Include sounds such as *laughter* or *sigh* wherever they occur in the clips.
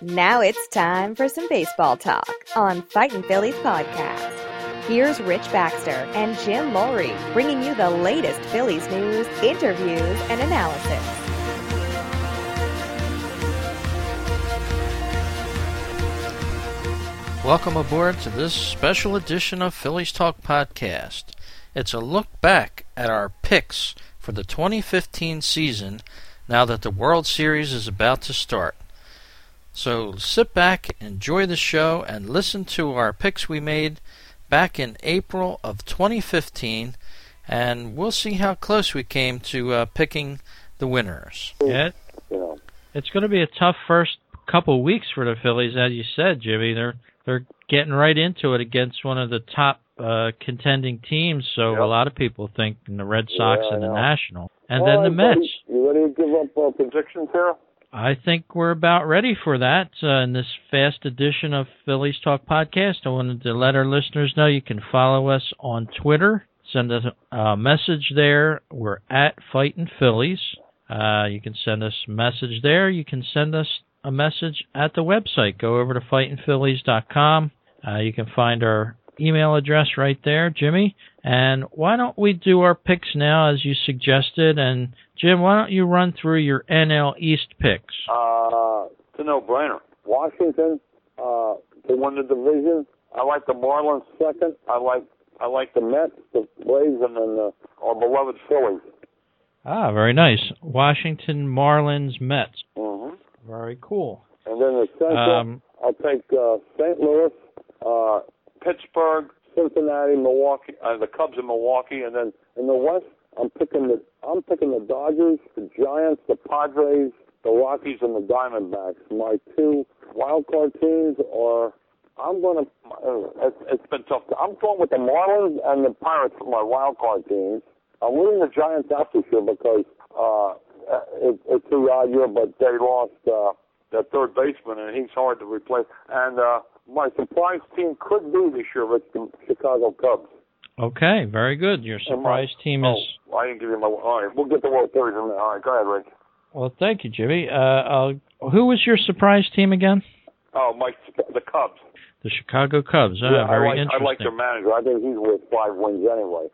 Now it's time for some baseball talk on Fightin' Phillies podcast. Here's Rich Baxter and Jim Lowry bringing you the latest Phillies news, interviews, and analysis. Welcome aboard to this special edition of Phillies Talk Podcast. It's a look back at our picks for the 2015 season now that the World Series is about to start. So sit back, enjoy the show, and listen to our picks we made back in April of 2015, and we'll see how close we came to uh, picking the winners. Yeah, it's going to be a tough first couple weeks for the Phillies, as you said, Jimmy. They're they're getting right into it against one of the top uh, contending teams. So Yep. a lot of people think in the Red Sox Yeah, and the know. National, and All then the Mets. You ready to give up uh, predictions here? I think we're about ready for that uh, in this fast edition of Phillies Talk Podcast. I wanted to let our listeners know you can follow us on Twitter. Send us a message there. We're at Fightin' Phillies. Uh, you can send us a message there. You can send us a message at the website. Go over to fightinphillies.com. Uh, you can find our email address right there, Jimmy. And why don't we do our picks now, as you suggested? And Jim, why don't you run through your NL East picks? Uh, it's a no-brainer. Washington, uh, to win the division. I like the Marlins second. I like I like the Mets, the Braves, and then the, our beloved Phillies. Ah, very nice. Washington Marlins Mets. Mm-hmm. Very cool. And then the Central, Um, I'll take uh, St. Louis, uh, Pittsburgh, Cincinnati, Milwaukee, uh, the Cubs in Milwaukee, and then in the West, I'm picking the I'm picking the Dodgers, the Giants, the Padres, the Rockies, and the Diamondbacks. My two wild card teams are. I'm gonna. Uh, it's, it's been tough. I'm going with the Marlins and the Pirates for my wild card teams. I'm leaving the Giants out this year because uh, it, it's a odd year, but they lost uh, their third baseman, and he's hard to replace. And uh, my surprise team could be this year, it's the Chicago Cubs. okay, very good. Your my- surprise team is. Oh, I didn't give you my. All right, we'll get the World Series in there. All right, go ahead, Rick. Well, thank you, Jimmy. Uh, I'll, who was your surprise team again? Oh, my the Cubs. The Chicago Cubs. Ah, yeah, very I like interesting. I like their manager. I think he's worth five wins anyway.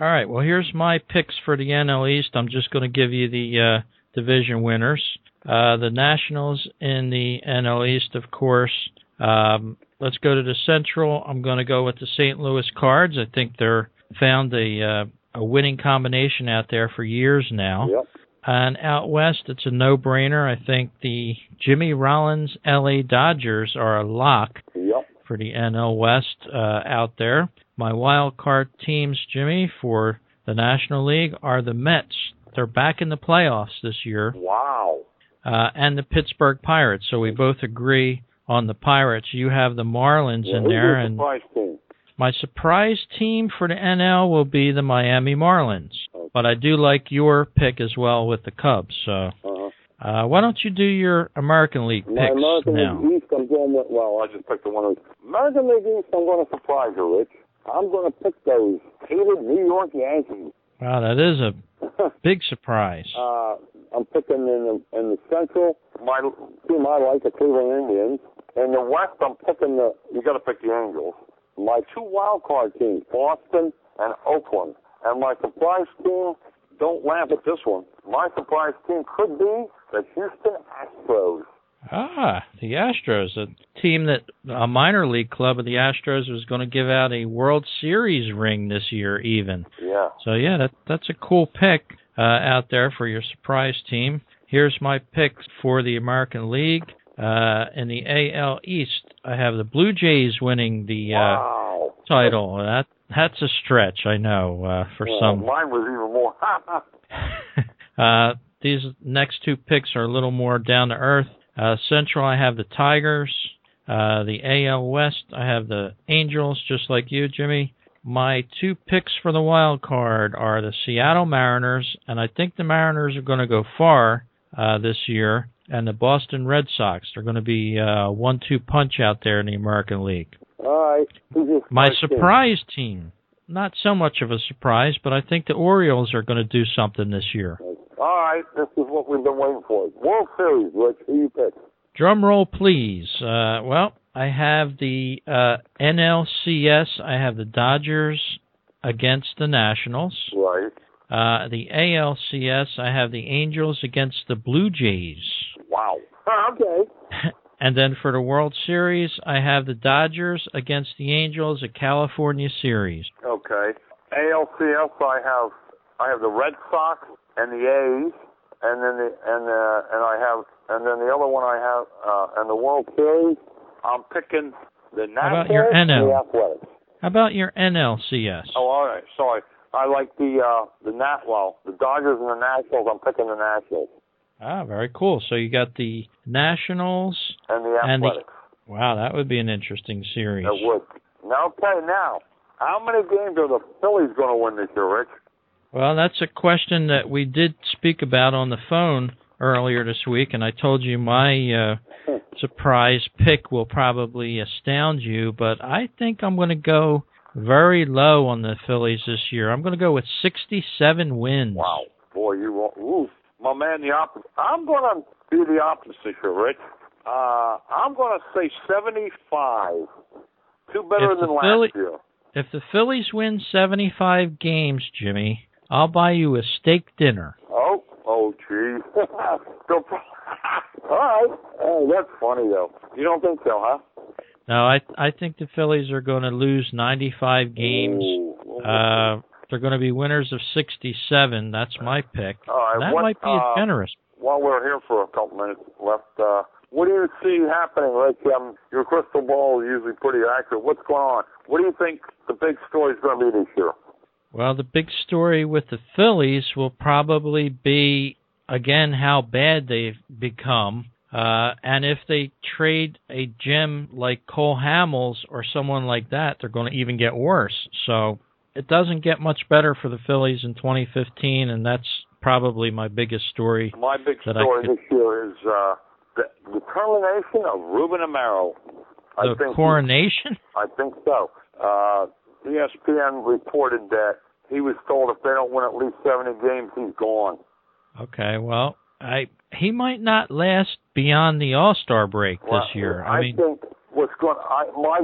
All right. Well, here's my picks for the NL East. I'm just going to give you the uh, division winners. Uh, the Nationals in the NL East, of course. Um, let's go to the Central. I'm going to go with the St. Louis Cards. I think they're found a uh, a winning combination out there for years now. Yep. And out west, it's a no-brainer. I think the Jimmy Rollins LA Dodgers are a lock Yep. for the NL West uh, out there. My wild card teams, Jimmy, for the National League are the Mets. They're back in the playoffs this year, Wow. uh, and the Pittsburgh Pirates. So we both agree on the Pirates. You have the Marlins Yeah, in there, and surprise team? my surprise team for the NL will be the Miami Marlins. But I do like your pick as well with the Cubs. So Uh-huh. uh, why don't you do your American League My picks American now? League East, I'm going with. Well, I just picked the one. American League East, I'm going to surprise you, Rich. I'm going to pick those hated New York Yankees. Wow, that is a *laughs* big surprise. Uh, I'm picking in the in the Central. My team I like the Cleveland Indians. In the West, I'm picking the. You got to pick the Angels. My two wild card teams, Boston and Oakland. And my surprise team. Don't laugh at this one. My surprise team could be the Houston Astros. Ah, the Astros, a team that a minor league club of the Astros was going to give out a World Series ring this year, even. Yeah. So yeah, that that's a cool pick uh, out there for your surprise team. Here's my picks for the American League. Uh, in the AL East, I have the Blue Jays winning the uh, wow. title. That that's a stretch, I know, uh, for Well, some. Mine was even more. *laughs* *laughs* uh, these next two picks are a little more down to earth. Uh, Central, I have the Tigers. Uh, the AL West, I have the Angels, just like you, Jimmy. My two picks for the wild card are the Seattle Mariners, and I think the Mariners are going to go far uh, this year, and the Boston Red Sox. They're going to be a uh, one-two punch out there in the American League. All right. *laughs* My surprise team, not so much of a surprise, but I think the Orioles are going to do something this year. All right, this is what we've been waiting for. World Series, Rich, who you pick? Drum roll, please. Uh, well, I have the uh, NLCS. I have the Dodgers against the Nationals. Right. Uh, the ALCS. I have the Angels against the Blue Jays. Wow. okay. *laughs* and then for the World Series, I have the Dodgers against the Angels, a California series. Okay. ALCS. I have I have the Red Sox and the A's, and then the and uh, and I have and then the other one I have uh, and the World Series. I'm picking the Nationals How about your NL? the Athletics. How about your NLCS? Oh, all right. Sorry. I like the uh the Nat well, the Dodgers and the Nationals. I'm picking the Nationals Ah, very cool. So you got the Nationals and the and the Athletics. Wow, that would be an interesting series. It would. Now, okay, now, how many games are the Phillies going to win this year, Rich? Well, that's a question that we did speak about on the phone earlier this week, and I told you my uh, *laughs* surprise pick will probably astound you, but I think I'm going to go very low on the Phillies this year. I'm going to go with 67 wins. Wow, boy, you won't. Ooh, my man, the opposite. I'm going to be the opposite here, Rich. Uh, I'm going to say 75. Two better If than last Philly- year. If the Phillies win 75 games, Jimmy, I'll buy you a steak dinner. Oh, oh, gee. *laughs* *laughs* All right. Oh, that's funny though. You don't think so, huh? No, I I think the Phillies are going to lose 95 games. Ooh. Uh, they're going to be winners of 67. That's my pick. Right, that what, might be uh, generous. while we're here for a couple minutes left, uh, what do you see happening? Like, um, your crystal ball is usually pretty accurate. What's going on? What do you think the big story is going to be this year? Well, the big story with the Phillies will probably be again how bad they've become. Uh, and if they trade a gem like Cole Hamels or someone like that, they're going to even get worse. So it doesn't get much better for the Phillies in 2015, and that's probably my biggest story. My big I story could- this year is uh, the, the termination of Ruben Amaro. I The think coronation? I think so. Uh, ESPN reported that he was told if they don't win at least 70 games, he's gone. Okay, well, I he might not last beyond the All Star break this year. I, I mean, think what's going, I my,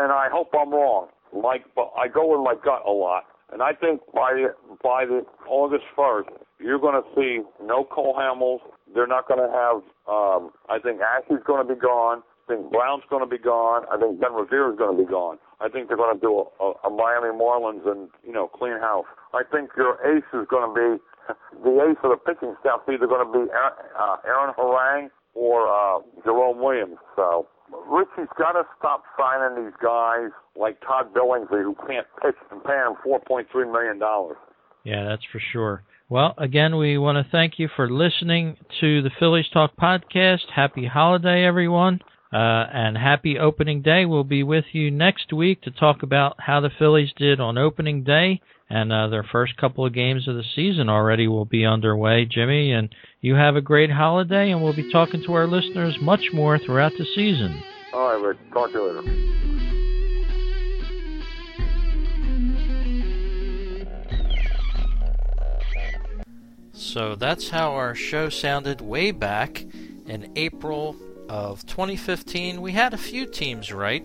and I hope I'm wrong. Like, but I go with my gut a lot, and I think by the, by the August first, you're going to see no Cole Hamels. They're not going to have. Um, I think Ashley's going to be gone. I think Brown's going to be gone. I think Ben Revere is going to be gone. I think they're going to do a, a, a Miami Marlins and you know clean house. I think your ace is going to be *laughs* the ace of the pitching staff. Either going to be Aaron, uh, Aaron Harang or uh, Jerome Williams. So Richie's got to stop signing these guys like Todd Billingsley who can't pitch and pay him four point three million dollars. Yeah, that's for sure. Well, again, we want to thank you for listening to the Phillies Talk podcast. Happy holiday, everyone. Uh, and happy opening day. We'll be with you next week to talk about how the Phillies did on opening day. And uh, their first couple of games of the season already will be underway, Jimmy. And you have a great holiday, and we'll be talking to our listeners much more throughout the season. All right, Rich. Talk to you later. So that's how our show sounded way back in April of 2015. We had a few teams right.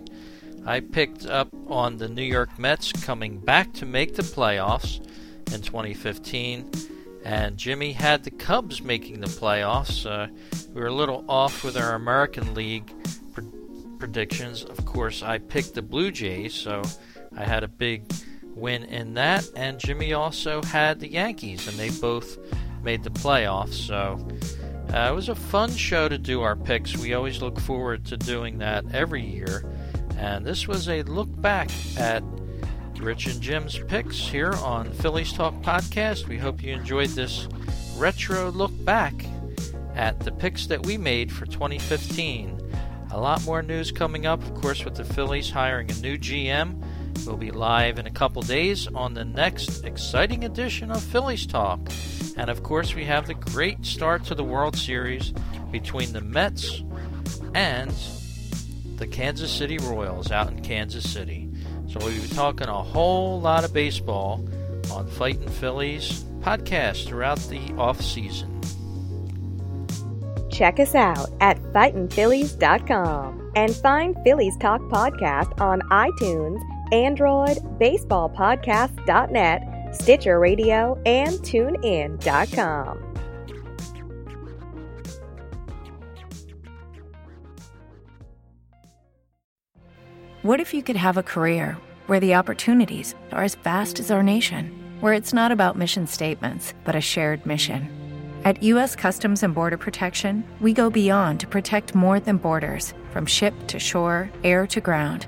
I picked up on the New York Mets coming back to make the playoffs in 2015, and Jimmy had the Cubs making the playoffs. Uh, we were a little off with our American League pr- predictions. Of course, I picked the Blue Jays, so I had a big win in that, and Jimmy also had the Yankees, and they both made the playoffs. So uh, it was a fun show to do our picks. We always look forward to doing that every year, and this was a look back at Rich and Jim's picks here on Phillies Talk Podcast. We hope you enjoyed this retro look back at the picks that we made for 2015. A lot more news coming up, of course, with the Phillies hiring a new GM. We'll be live in a couple days on the next exciting edition of Phillies Talk. And of course, we have the great start to the World Series between the Mets and the Kansas City Royals out in Kansas City. So we'll be talking a whole lot of baseball on Fighting Phillies podcast throughout the off season. Check us out at fightinphillies.com and find Phillies Talk Podcast on iTunes, Android, baseballpodcast.net, Stitcher Radio, and tunein.com. What if you could have a career where the opportunities are as vast as our nation, where it's not about mission statements, but a shared mission? At U.S. Customs and Border Protection, we go beyond to protect more than borders from ship to shore, air to ground,